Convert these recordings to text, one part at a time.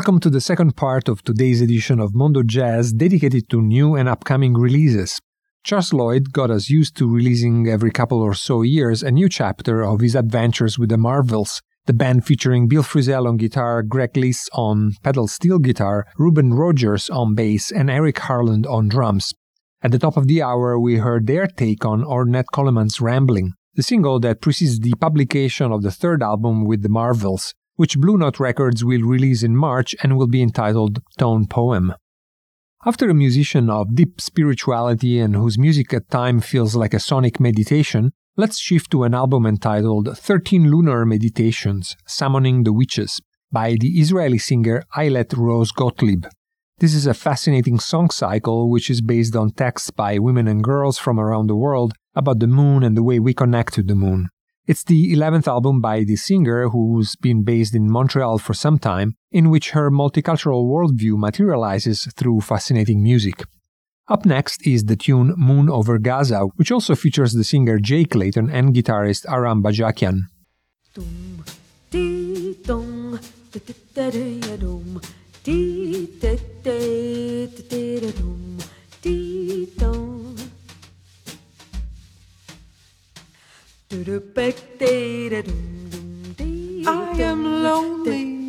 Welcome to the second part of today's edition of Mondo Jazz dedicated to new and upcoming releases. Charles Lloyd got us used to releasing every couple or so years a new chapter of his adventures with the Marvels, the band featuring Bill Frisell on guitar, Greg Leisz on pedal steel guitar, Reuben Rogers on bass, and Eric Harland on drums. At the top of the hour, we heard their take on Ornette Coleman's Rambling, the single that precedes the publication of the third album with the Marvels, which Blue Note Records will release in March and will be entitled Tone Poem. After a musician of deep spirituality and whose music at times feels like a sonic meditation, let's shift to an album entitled 13 Lunar Meditations Summoning the Witches by the Israeli singer Ayelet Rose Gottlieb. This is a fascinating song cycle which is based on texts by women and girls from around the world about the moon and the way we connect to the moon. It's the 11th album by the singer, who's been based in Montreal for some time, in which her multicultural worldview materializes through fascinating music. Up next is the tune Moon Over Gaza, which also features the singer Jay Clayton and guitarist Aram Bajakian. I am lonely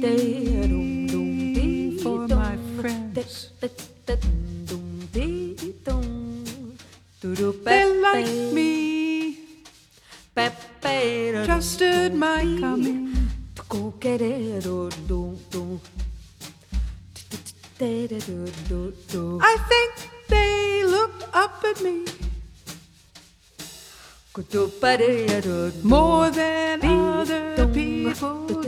for my friends. They like me, just at my coming. I think they looked up at me. More than other people do.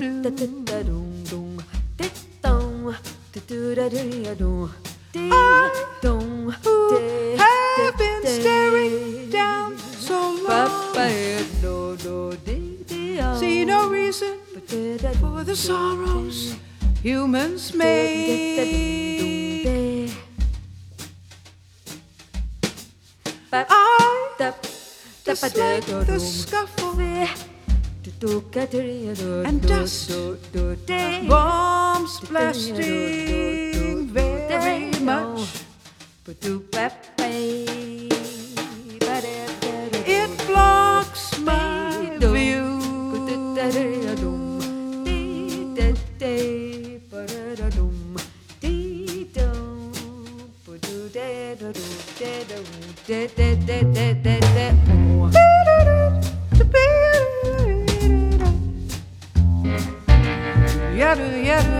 I have been staring down so long See no reason for the sorrows humans make I Tapadur, the scuffle. And dust, day bombs blasting very much. It blocks my view. yeah.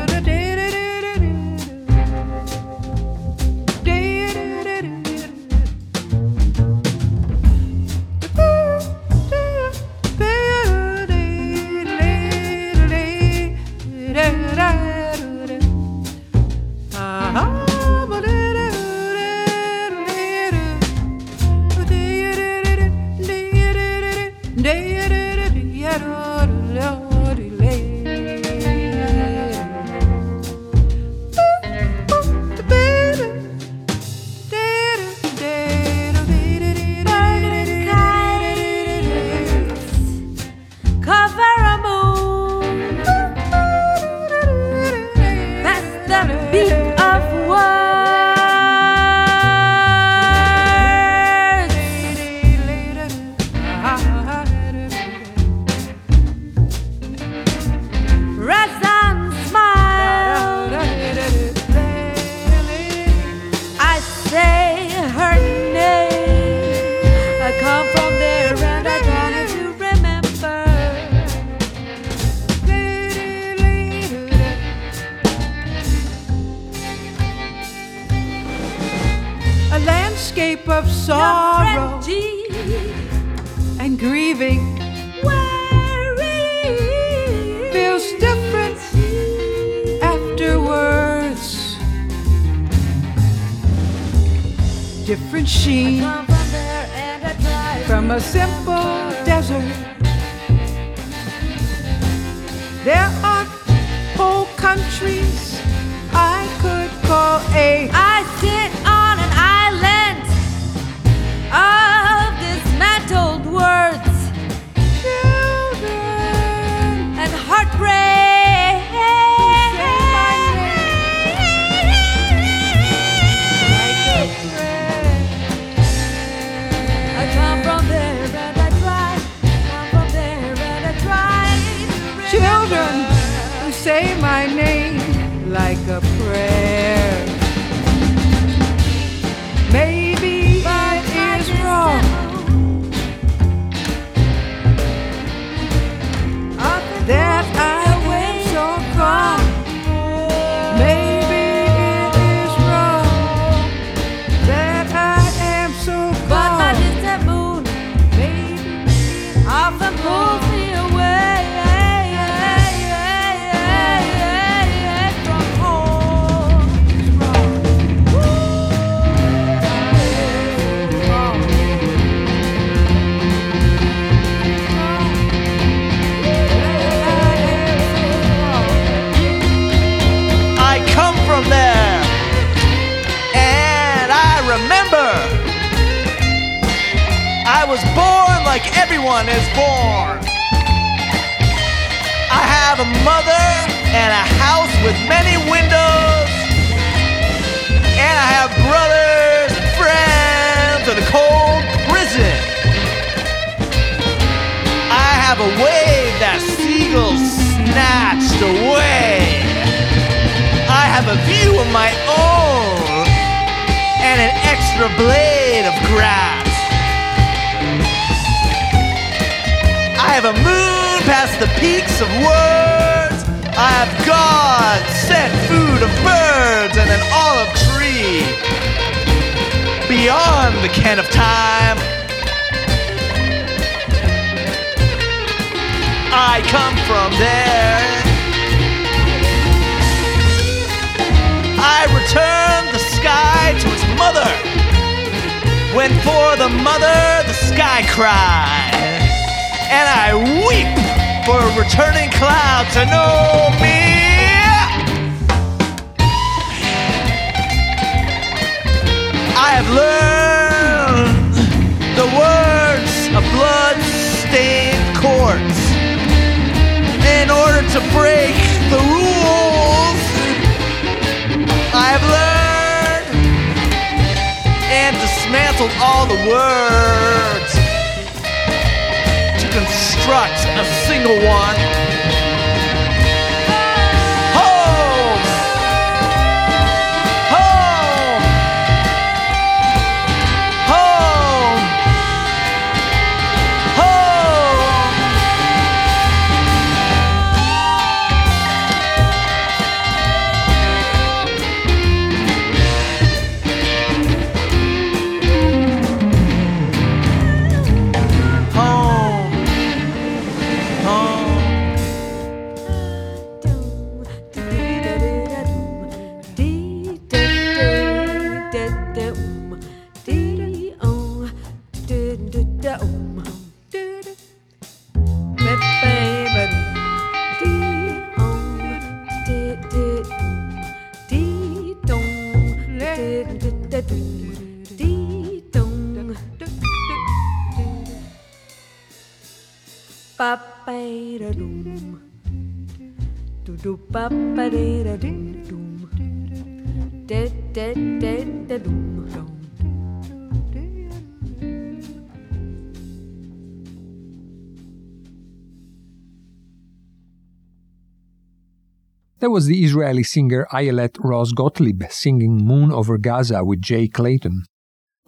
That was the Israeli singer Ayelet Rose Gottlieb singing Moon Over Gaza with Jay Clayton.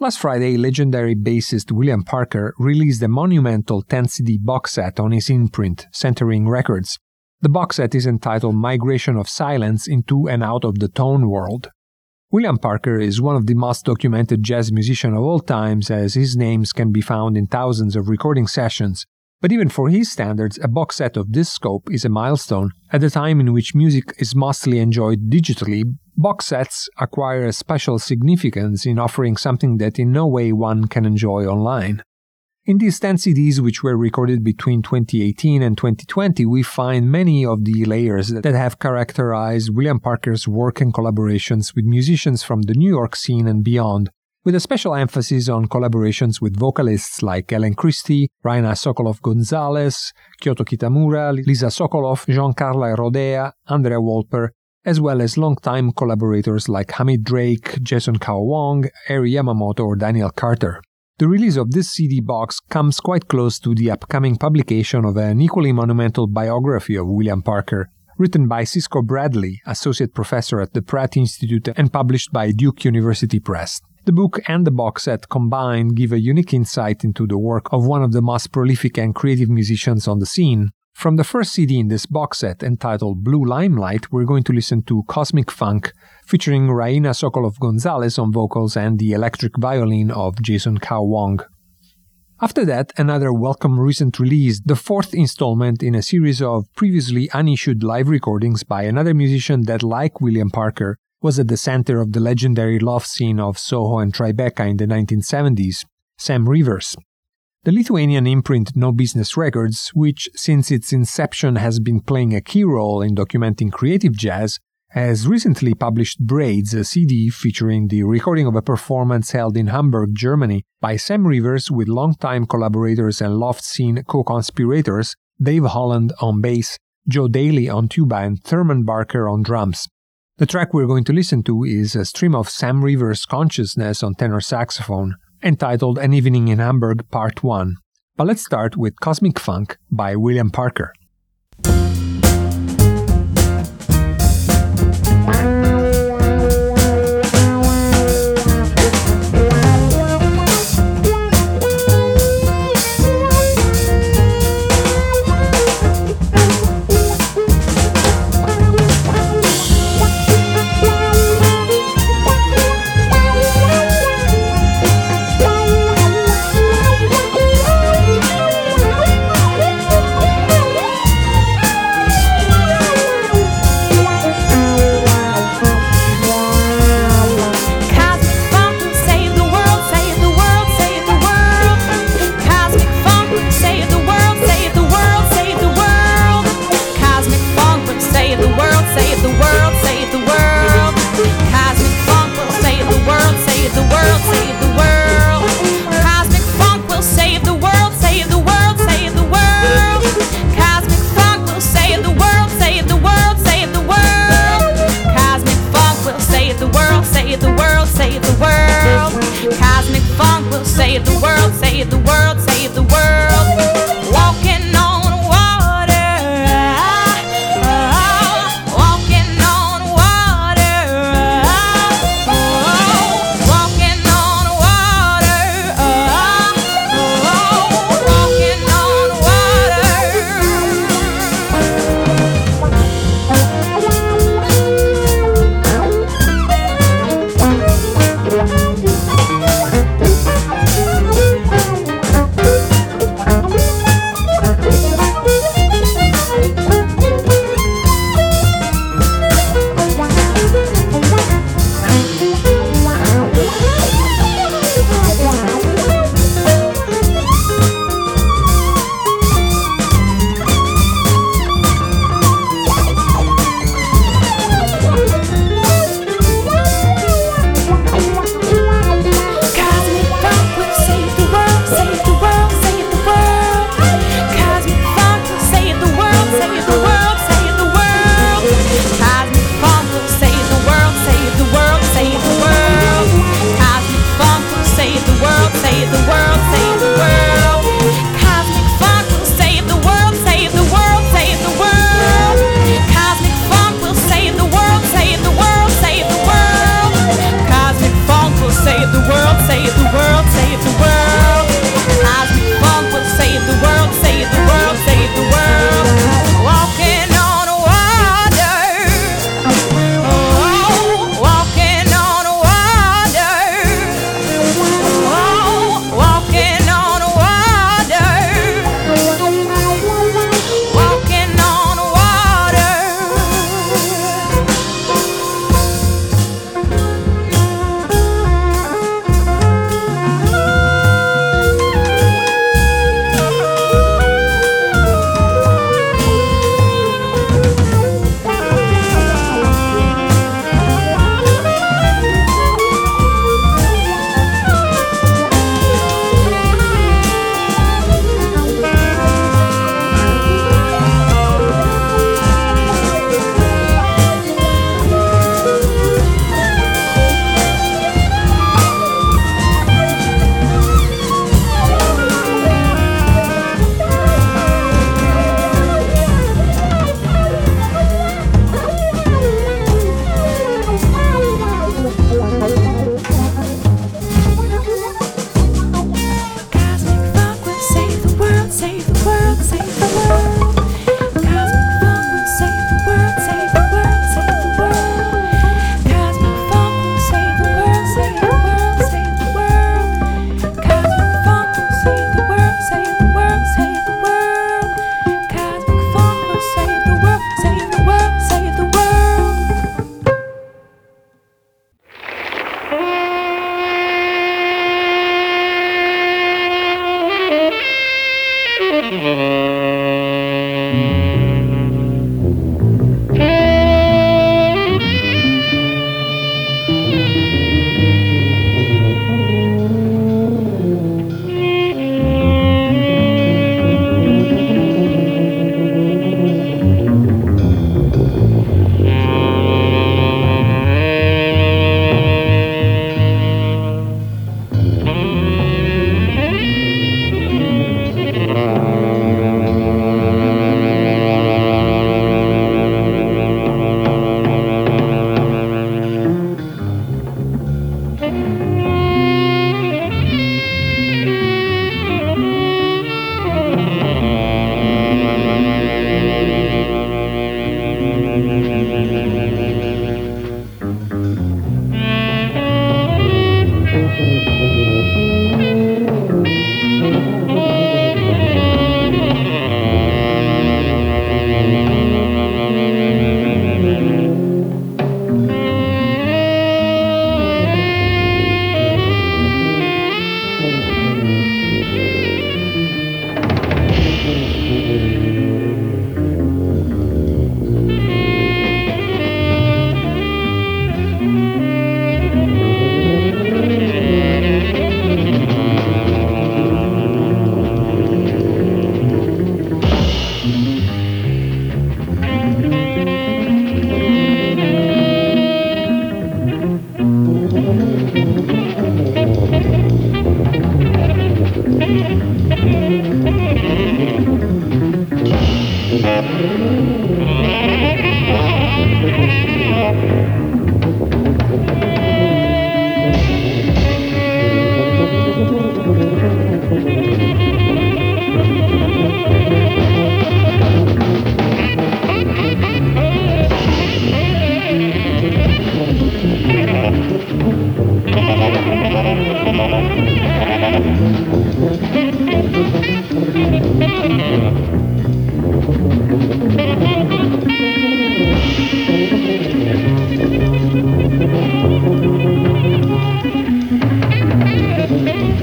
Last Friday, legendary bassist William Parker released a monumental 10 CD box set on his imprint, Centering Records. The box set is entitled Migration of Silence into and Out of the Tone World. William Parker is one of the most documented jazz musicians of all times, as his names can be found in thousands of recording sessions. But even for his standards, a box set of this scope is a milestone. At a time in which music is mostly enjoyed digitally, box sets acquire a special significance in offering something that in no way one can enjoy online. In these 10 CDs, which were recorded between 2018 and 2020, we find many of the layers that have characterized William Parker's work and collaborations with musicians from the New York scene and beyond, with a special emphasis on collaborations with vocalists like Ellen Christi, Raina Sokolov Gonzalez, Kyoko Kitamura, Lisa Sokolov, Giancarla Rodea, Andrea Wolper, as well as longtime collaborators like Hamid Drake, Jason Kao Hwang, Eri Yamamoto, or Daniel Carter. The release of this CD box comes quite close to the upcoming publication of an equally monumental biography of William Parker, written by Cisco Bradley, associate professor at the Pratt Institute and published by Duke University Press. The book and the box set combined give a unique insight into the work of one of the most prolific and creative musicians on the scene. From the first CD in this box set, entitled Blue Limelight, we're going to listen to Cosmic Funk, featuring Raina Sokolov Gonzalez on vocals and the electric violin of Jason Kao Hwang. After that, another welcome recent release, the fourth installment in a series of previously unissued live recordings by another musician that, like William Parker, was at the center of the legendary loft scene of Soho and Tribeca in the 1970s, Sam Rivers. The Lithuanian imprint No Business Records, which since its inception has been playing a key role in documenting creative jazz, has recently published Braids, a CD featuring the recording of a performance held in Hamburg, Germany, by Sam Rivers with longtime collaborators and loft scene co conspirators Dave Holland on bass, Joe Daley on tuba, and Thurman Barker on drums. The track we're going to listen to is a stream of Sam Rivers' consciousness on tenor saxophone, entitled An Evening in Hamburg Part 1. But let's start with Cosmic Funk by William Parker.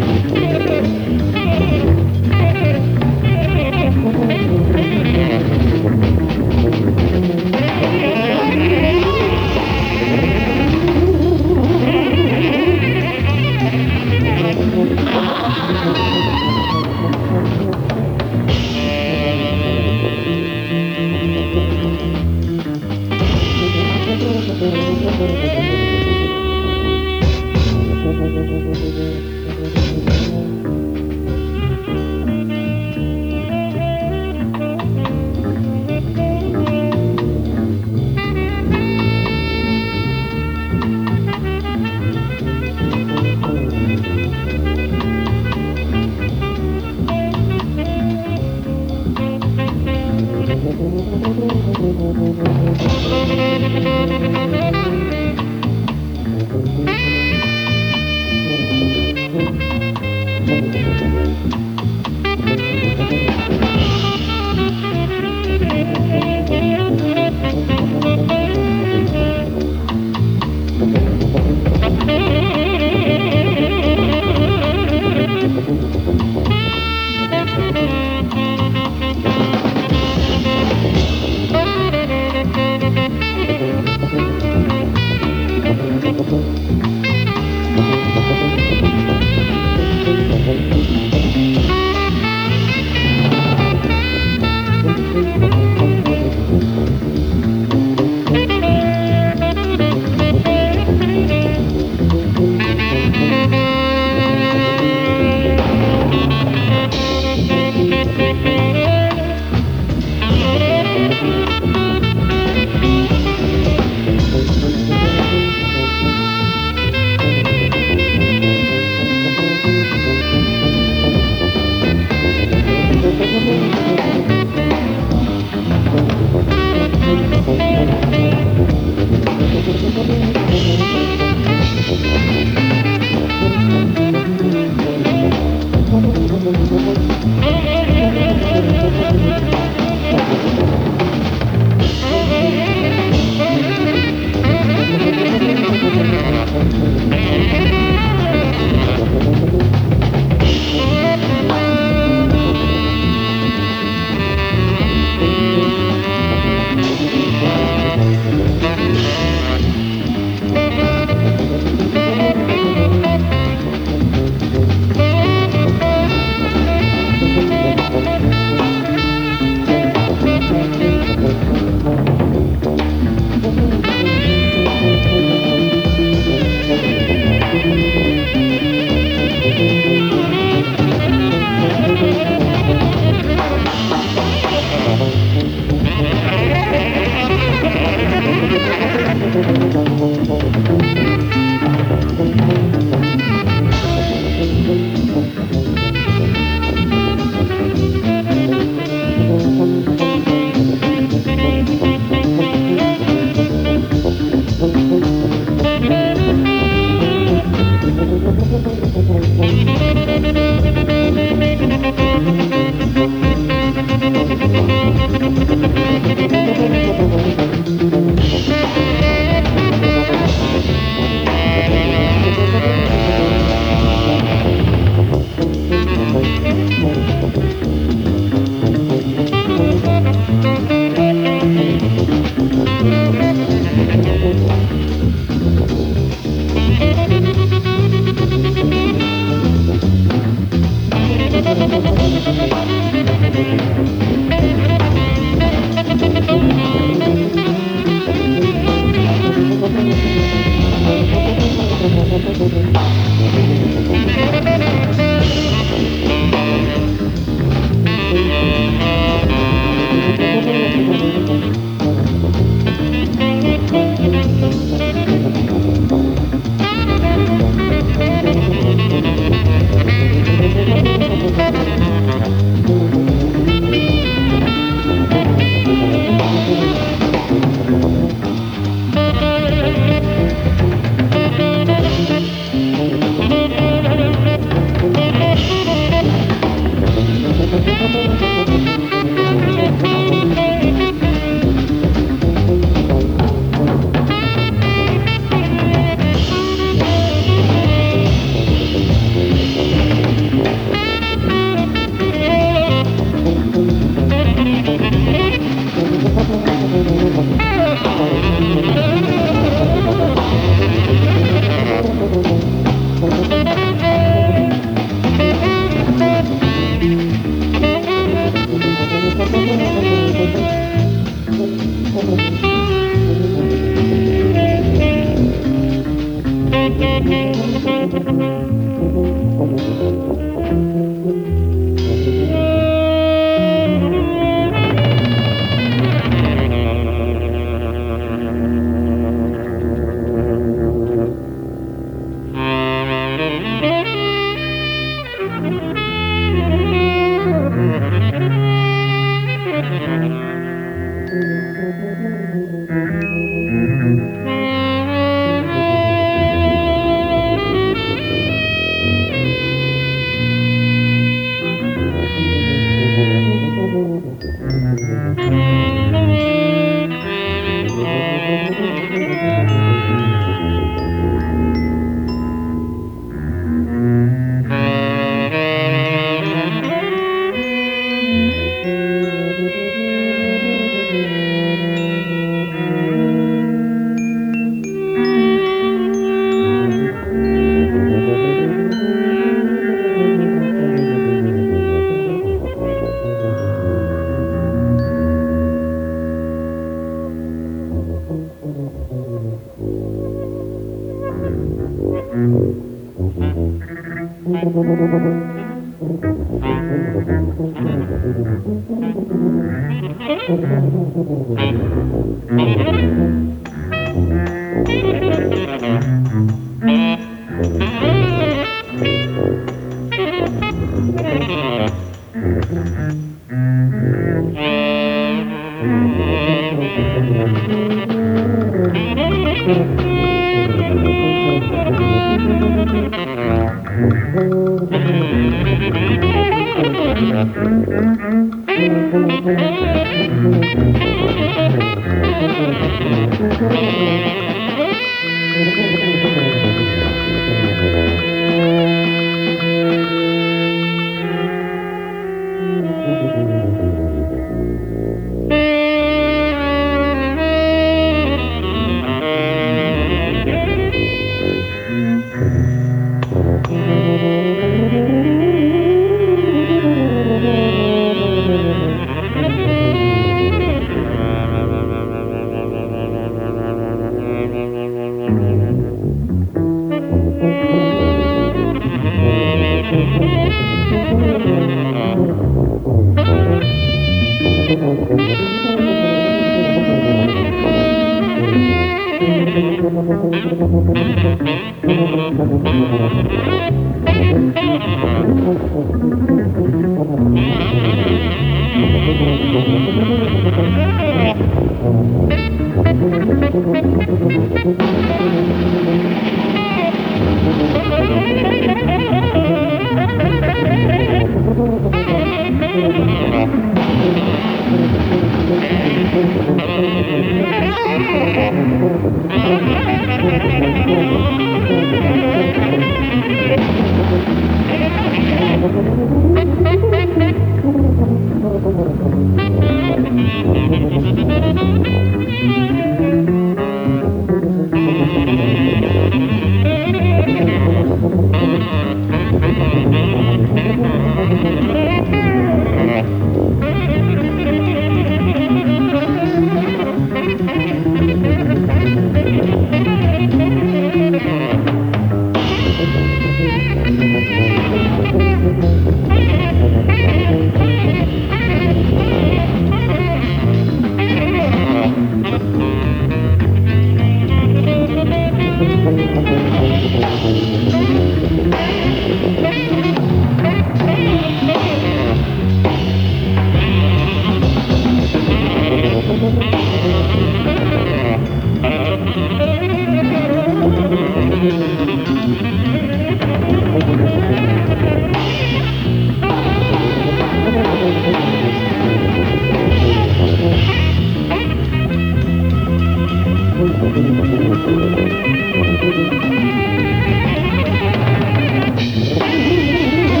Thank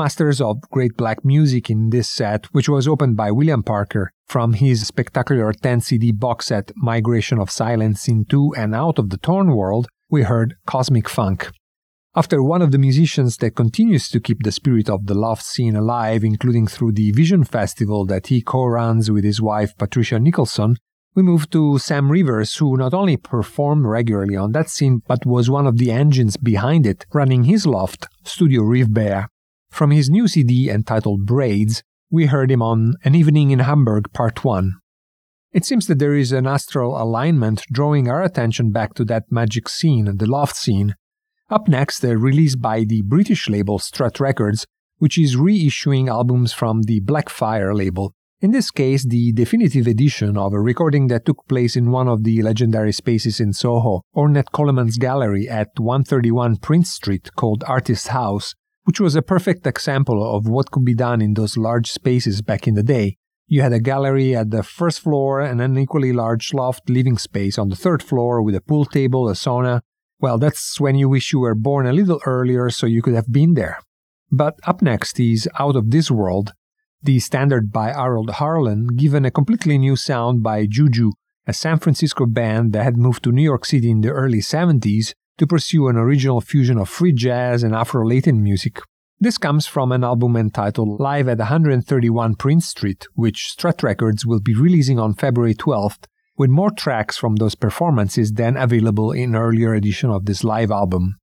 masters of great black music in this set, which was opened by William Parker from his spectacular 10 CD box set Migration of Silence into and Out of the Tone World, we heard Cosmic Funk. After one of the musicians that continues to keep the spirit of the loft scene alive, including through the Vision Festival that he co runs with his wife Patricia Nicholson, we move to Sam Rivers, who not only performed regularly on that scene, but was one of the engines behind it, running his loft, Studio Rivbea. From his new CD entitled Braids, we heard him on An Evening in Hamburg Part 1. It seems that there is an astral alignment drawing our attention back to that magic scene, the loft scene. Up next, a release by the British label Strut Records, which is reissuing albums from the Blackfire label. In this case, the definitive edition of a recording that took place in one of the legendary spaces in Soho, Ornette Coleman's gallery at 131 Prince Street called Artist House, which was a perfect example of what could be done in those large spaces back in the day. You had a gallery at the first floor and an equally large loft living space on the third floor with a pool table, a sauna. Well, that's when you wish you were born a little earlier so you could have been there. But up next is Out of This World, the standard by Harold Arlen, given a completely new sound by Juju, a San Francisco band that had moved to New York City in the early 70s to pursue an original fusion of free jazz and Afro Latin music. This comes from an album entitled Live at 131 Prince Street, which Strut Records will be releasing on February 12th, with more tracks from those performances than available in earlier edition of this live album.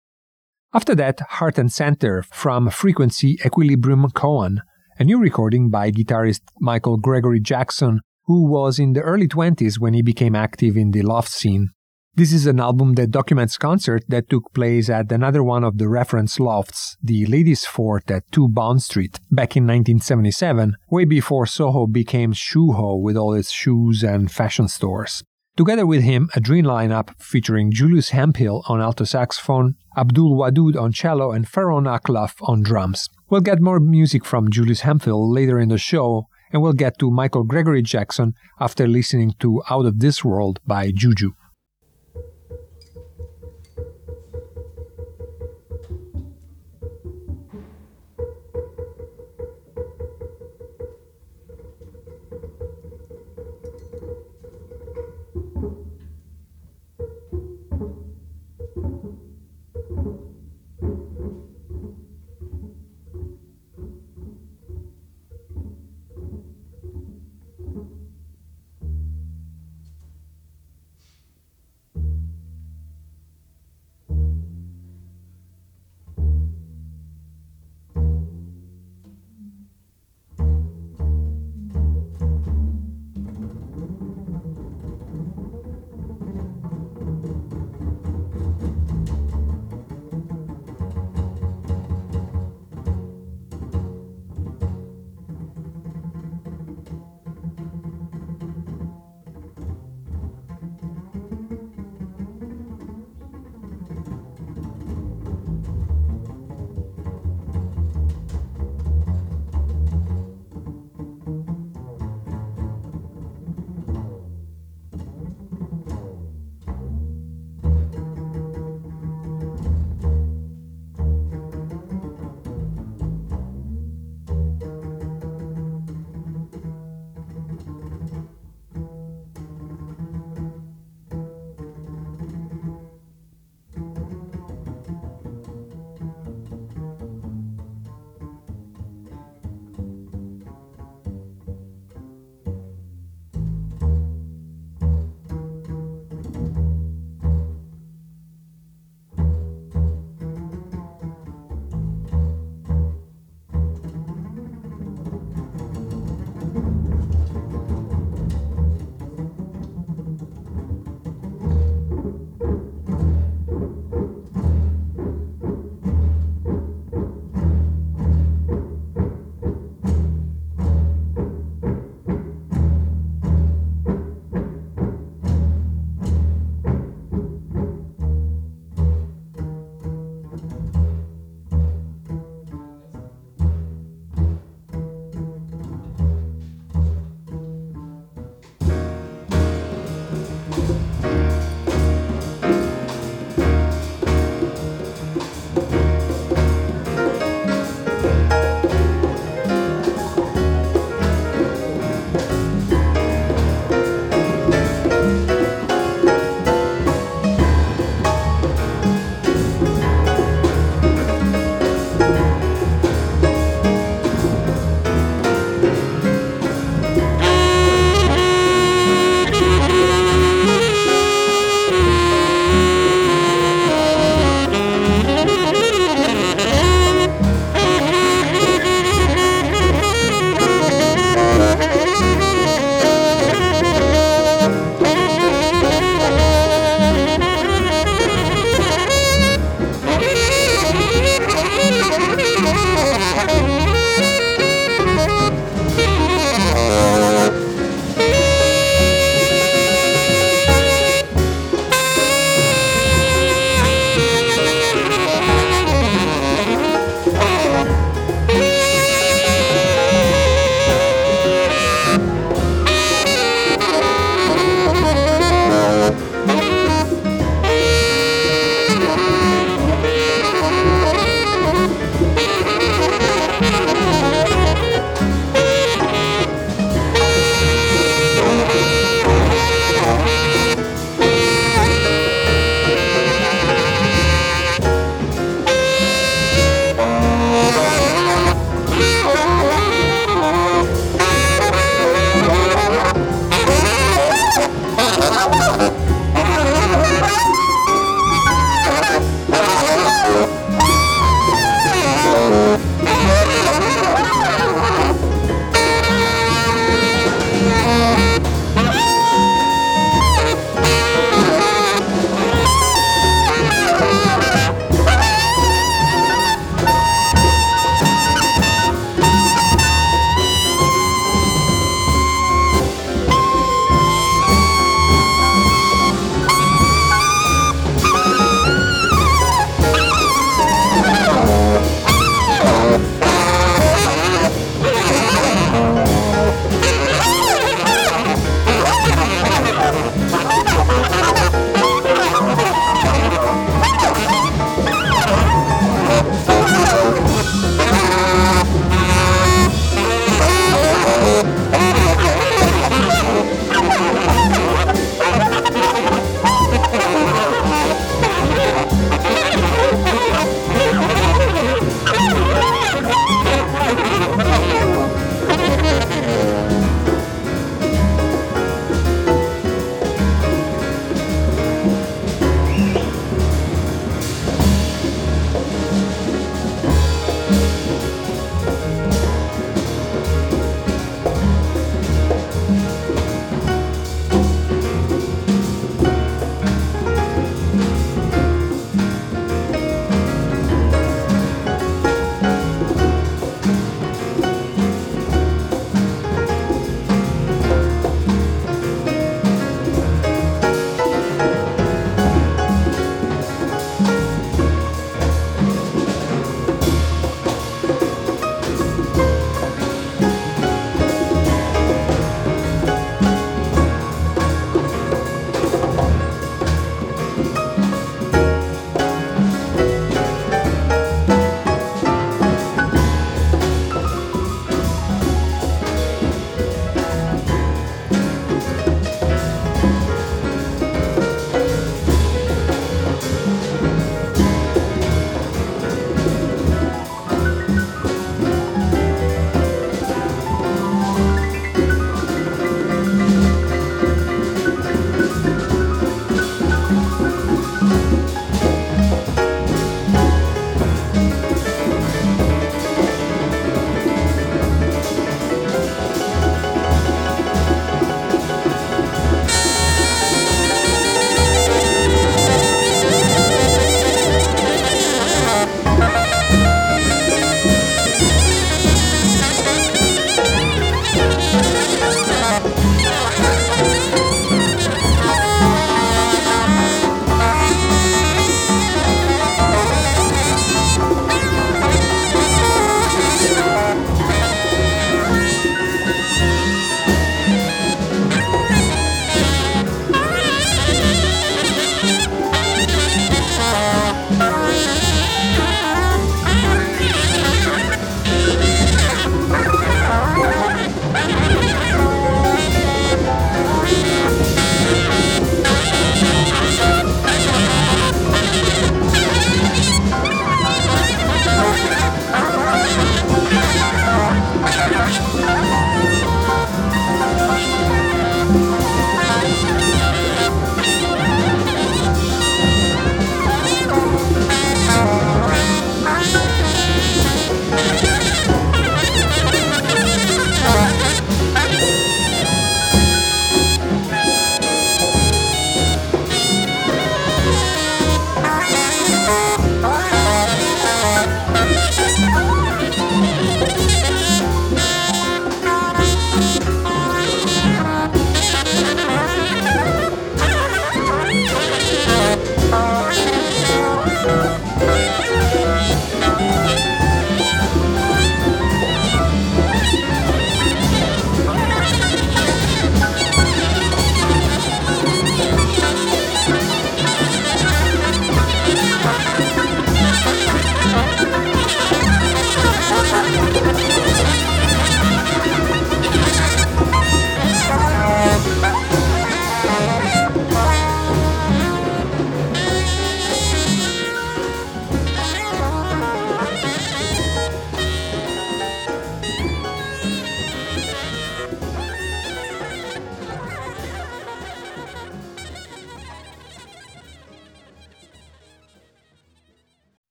After that, Heart and Center from Frequency Equilibrium Koan, a new recording by guitarist Michael Gregory Jackson, who was in the early 20s when he became active in the loft scene. This is an album that documents concert that took place at another one of the reference lofts, the Ladies Fort at 2 Bond Street, back in 1977, way before Soho became Shoeho with all its shoes and fashion stores. Together with him, a dream lineup featuring Julius Hemphill on alto saxophone, Abdul Wadud on cello, and Pheeroan akLaff on drums. We'll get more music from Julius Hemphill later in the show, and we'll get to Michael Gregory Jackson after listening to Out of This World by Juju.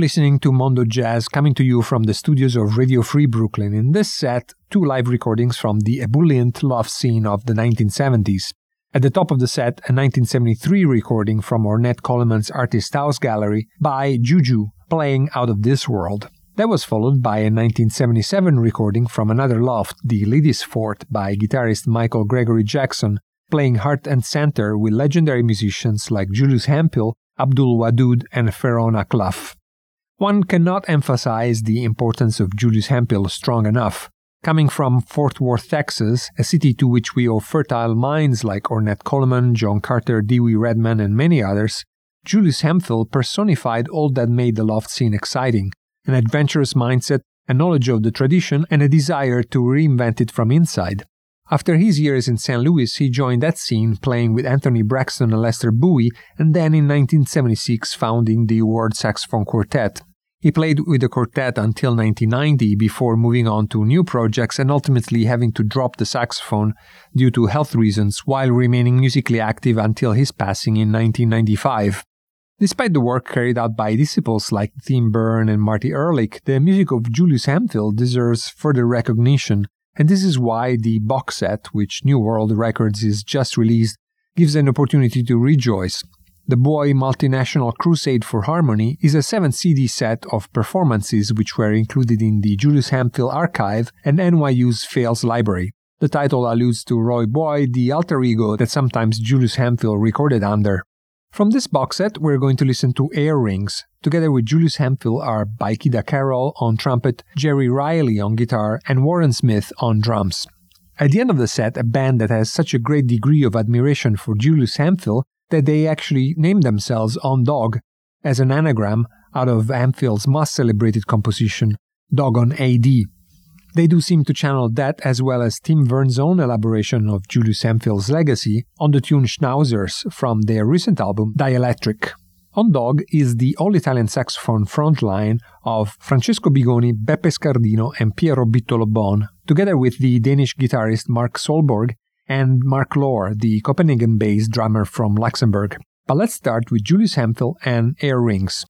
Listening to Mondo Jazz coming to you from the studios of Radio Free Brooklyn. In this set, two live recordings from the ebullient loft scene of the 1970s. At the top of the set, a 1973 recording from Ornette Coleman's Artist House Gallery by Juju, playing Out of This World. That was followed by a 1977 recording from another loft, the Ladies Fort, by guitarist Michael Gregory Jackson, playing heart and center with legendary musicians like Julius Hemphill, Abdul Wadud, and Pheeroan akLaff. One cannot emphasize the importance of Julius Hemphill strong enough. Coming from Fort Worth, Texas, a city to which we owe fertile minds like Ornette Coleman, John Carter, Dewey Redman, and many others, Julius Hemphill personified all that made the loft scene exciting an adventurous mindset, a knowledge of the tradition, and a desire to reinvent it from inside. After his years in St. Louis, he joined that scene playing with Anthony Braxton and Lester Bowie, and then in 1976 founding the World Saxophone Quartet. He played with the quartet until 1990 before moving on to new projects and ultimately having to drop the saxophone due to health reasons while remaining musically active until his passing in 1995. Despite the work carried out by disciples like Tim Berne and Marty Ehrlich, the music of Julius Hemphill deserves further recognition, and this is why the box set, which New World Records is just released, gives an opportunity to rejoice. The Boyé Multinational Crusade for Harmony is a 7 CD set of performances which were included in the Julius Hemphill archive and NYU's Fales library. The title alludes to Roi Boyé, the alter ego that sometimes Julius Hemphill recorded under. From this box set, we're going to listen to Air Rings. Together with Julius Hemphill are Baikida Carroll on trumpet, Jerry Riley on guitar, and Warren Smith on drums. At the end of the set, a band that has such a great degree of admiration for Julius Hemphill that they actually named themselves On Dog as an anagram out of Hemphill's most celebrated composition, Dog on AD. They do seem to channel that as well as Tim Berne's own elaboration of Julius Hemphill's legacy on the tune Schnauzers from their recent album Dielectric. On Dog is the all Italian saxophone frontline of Francesco Bigoni, Beppe Scardino, and Piero Bittolo together with the Danish guitarist Mark Solborg and Marc Lohr, the Copenhagen based drummer from Luxembourg. But let's start with Julius Hemphill and Air Rings.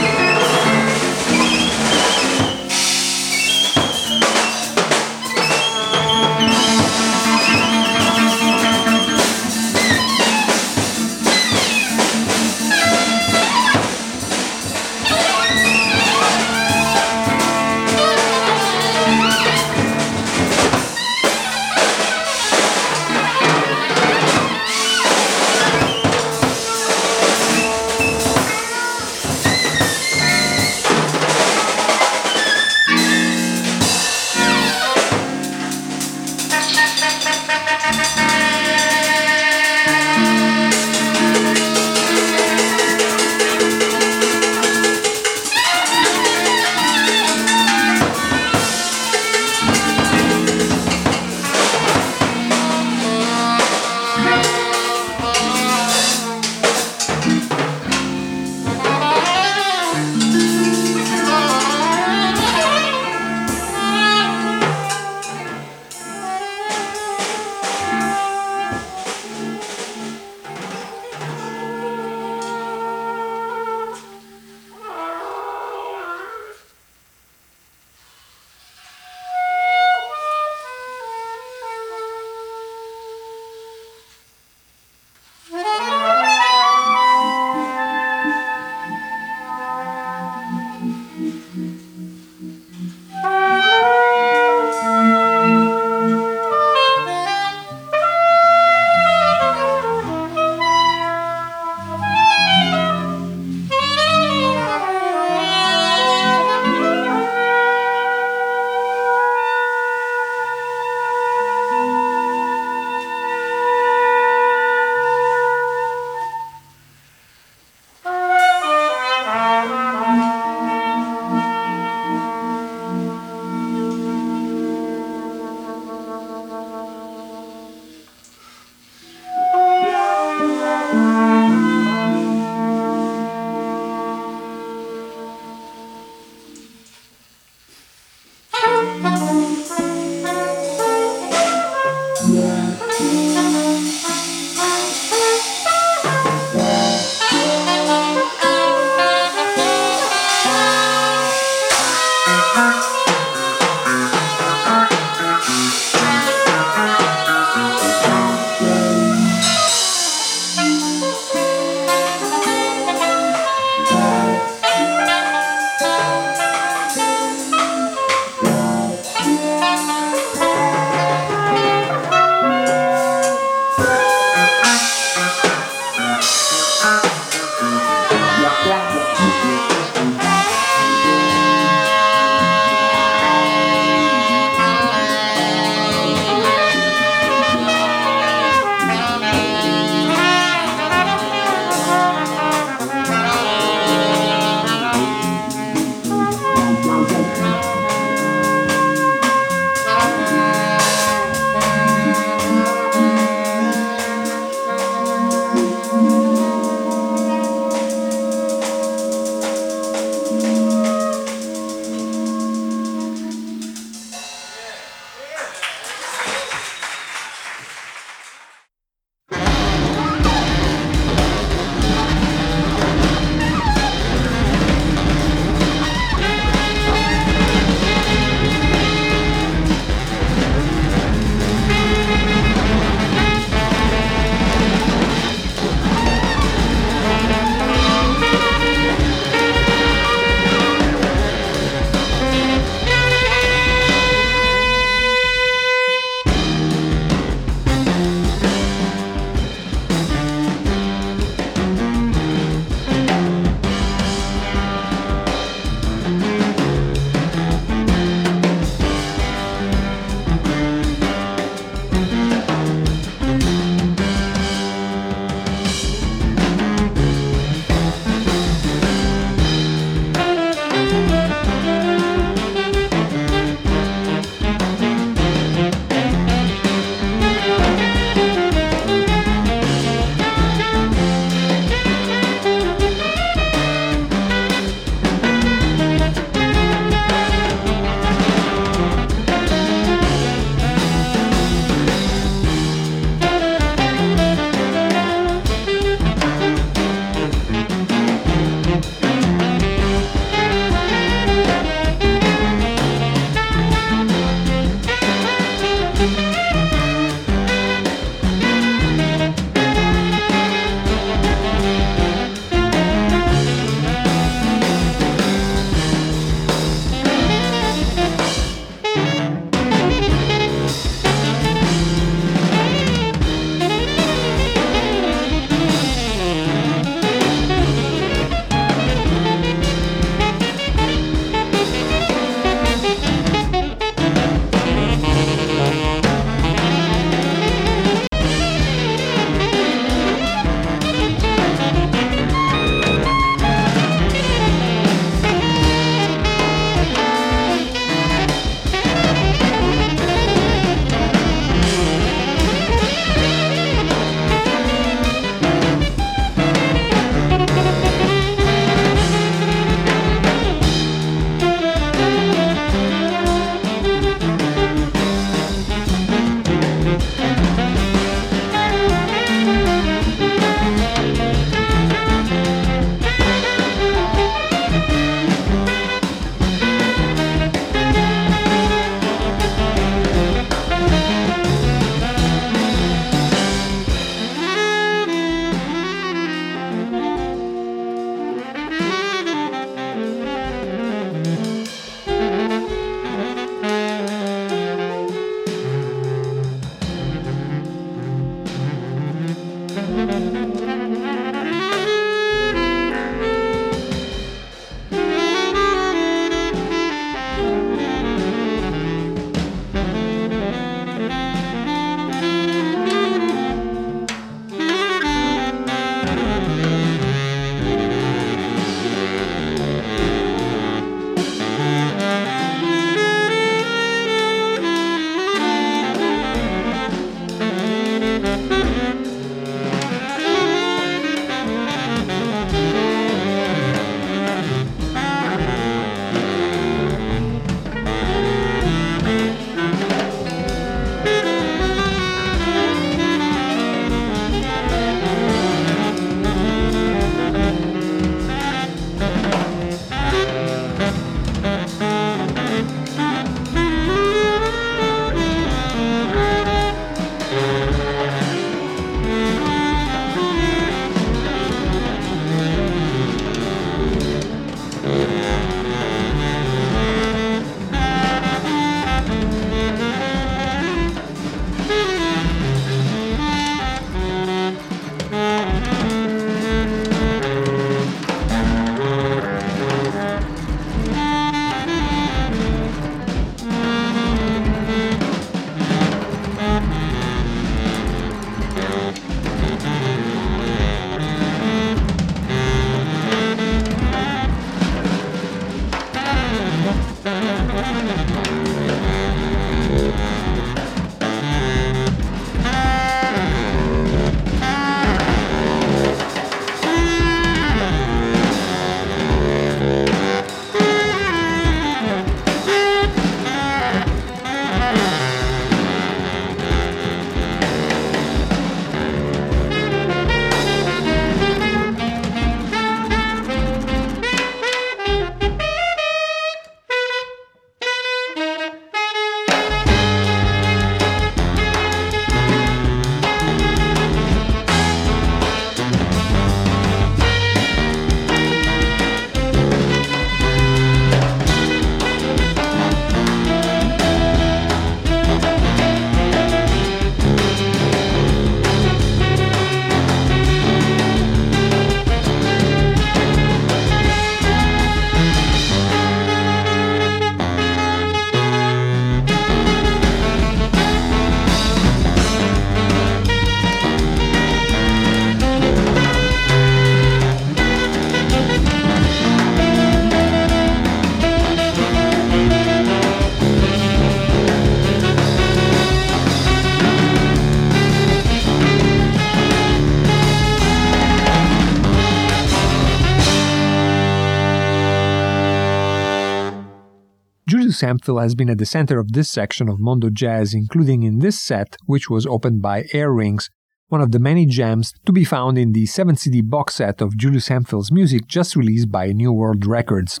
Julius has been at the center of this section of Mondo Jazz, including in this set, which was opened by Air Rings, one of the many gems to be found in the 7 CD box set of Julius Hemphill's music just released by New World Records.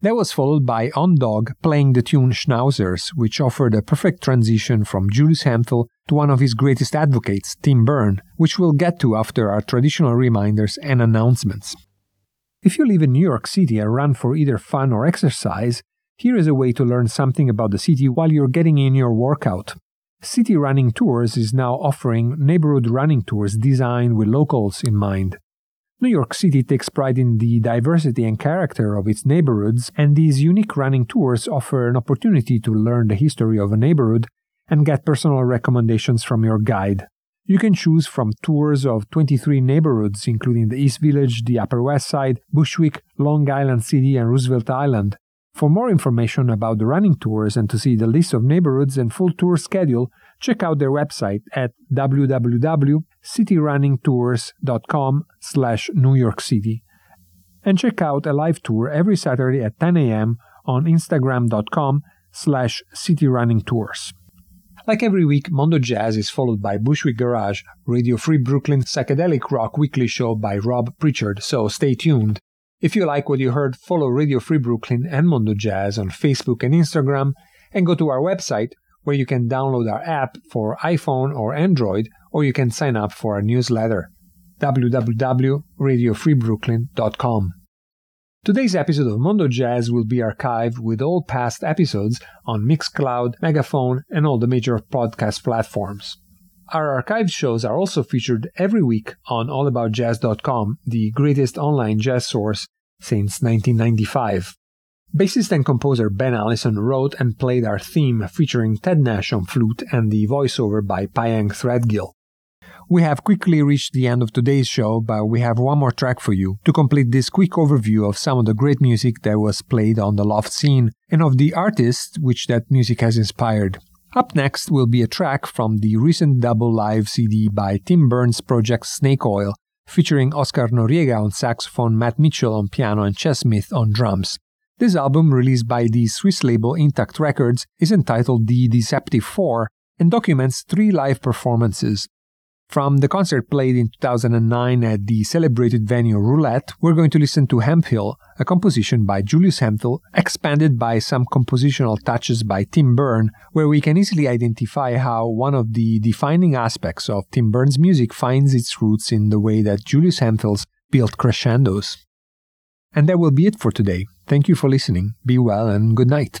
That was followed by On Dog playing the tune Schnauzers, which offered a perfect transition from Julius Hemphill to one of his greatest advocates, Tim Berne, which we'll get to after our traditional reminders and announcements. If you live in New York City and run for either fun or exercise, here is a way to learn something about the city while you're getting in your workout. City Running Tours is now offering neighborhood running tours designed with locals in mind. New York City takes pride in the diversity and character of its neighborhoods, and these unique running tours offer an opportunity to learn the history of a neighborhood and get personal recommendations from your guide. You can choose from tours of 23 neighborhoods, including the East Village, the Upper West Side, Bushwick, Long Island City, and Roosevelt Island. For more information about the running tours and to see the list of neighborhoods and full tour schedule, check out their website at www.cityrunningtours.com slash New York City. And check out a live tour every Saturday at 10 a.m. on instagram.com slash cityrunningtours. Like every week, Mondo Jazz is followed by Bushwick Garage, Radio Free Brooklyn psychedelic rock weekly show by Rob Pritchard, so stay tuned. If you like what you heard, follow Radio Free Brooklyn and Mondo Jazz on Facebook and Instagram, and go to our website where you can download our app for iPhone or Android, or you can sign up for our newsletter www.radiofreebrooklyn.com. Today's episode of Mondo Jazz will be archived with all past episodes on Mixcloud, Megaphone, and all the major podcast platforms. Our archived shows are also featured every week on allaboutjazz.com, the greatest online jazz source since 1995. Bassist and composer Ben Allison wrote and played our theme featuring Ted Nash on flute and the voiceover by Pyeng Threadgill. We have quickly reached the end of today's show, but we have one more track for you to complete this quick overview of some of the great music that was played on the Loft scene and of the artists which that music has inspired. Up next will be a track from the recent double live CD by Tim Berne's project Snake Oil, featuring Oscar Noriega on saxophone, Matt Mitchell on piano, and Ches Smith on drums. This album, released by the Swiss label Intact Records, is entitled The Deceptive Four and documents three live performances. From the concert played in 2009 at the celebrated venue Roulette, we're going to listen to Hemphill, a composition by Julius Hemphill, expanded by some compositional touches by Tim Berne, where we can easily identify how one of the defining aspects of Tim Berne's music finds its roots in the way that Julius Hemphill's built crescendos. And that will be it for today. Thank you for listening. Be well and good night.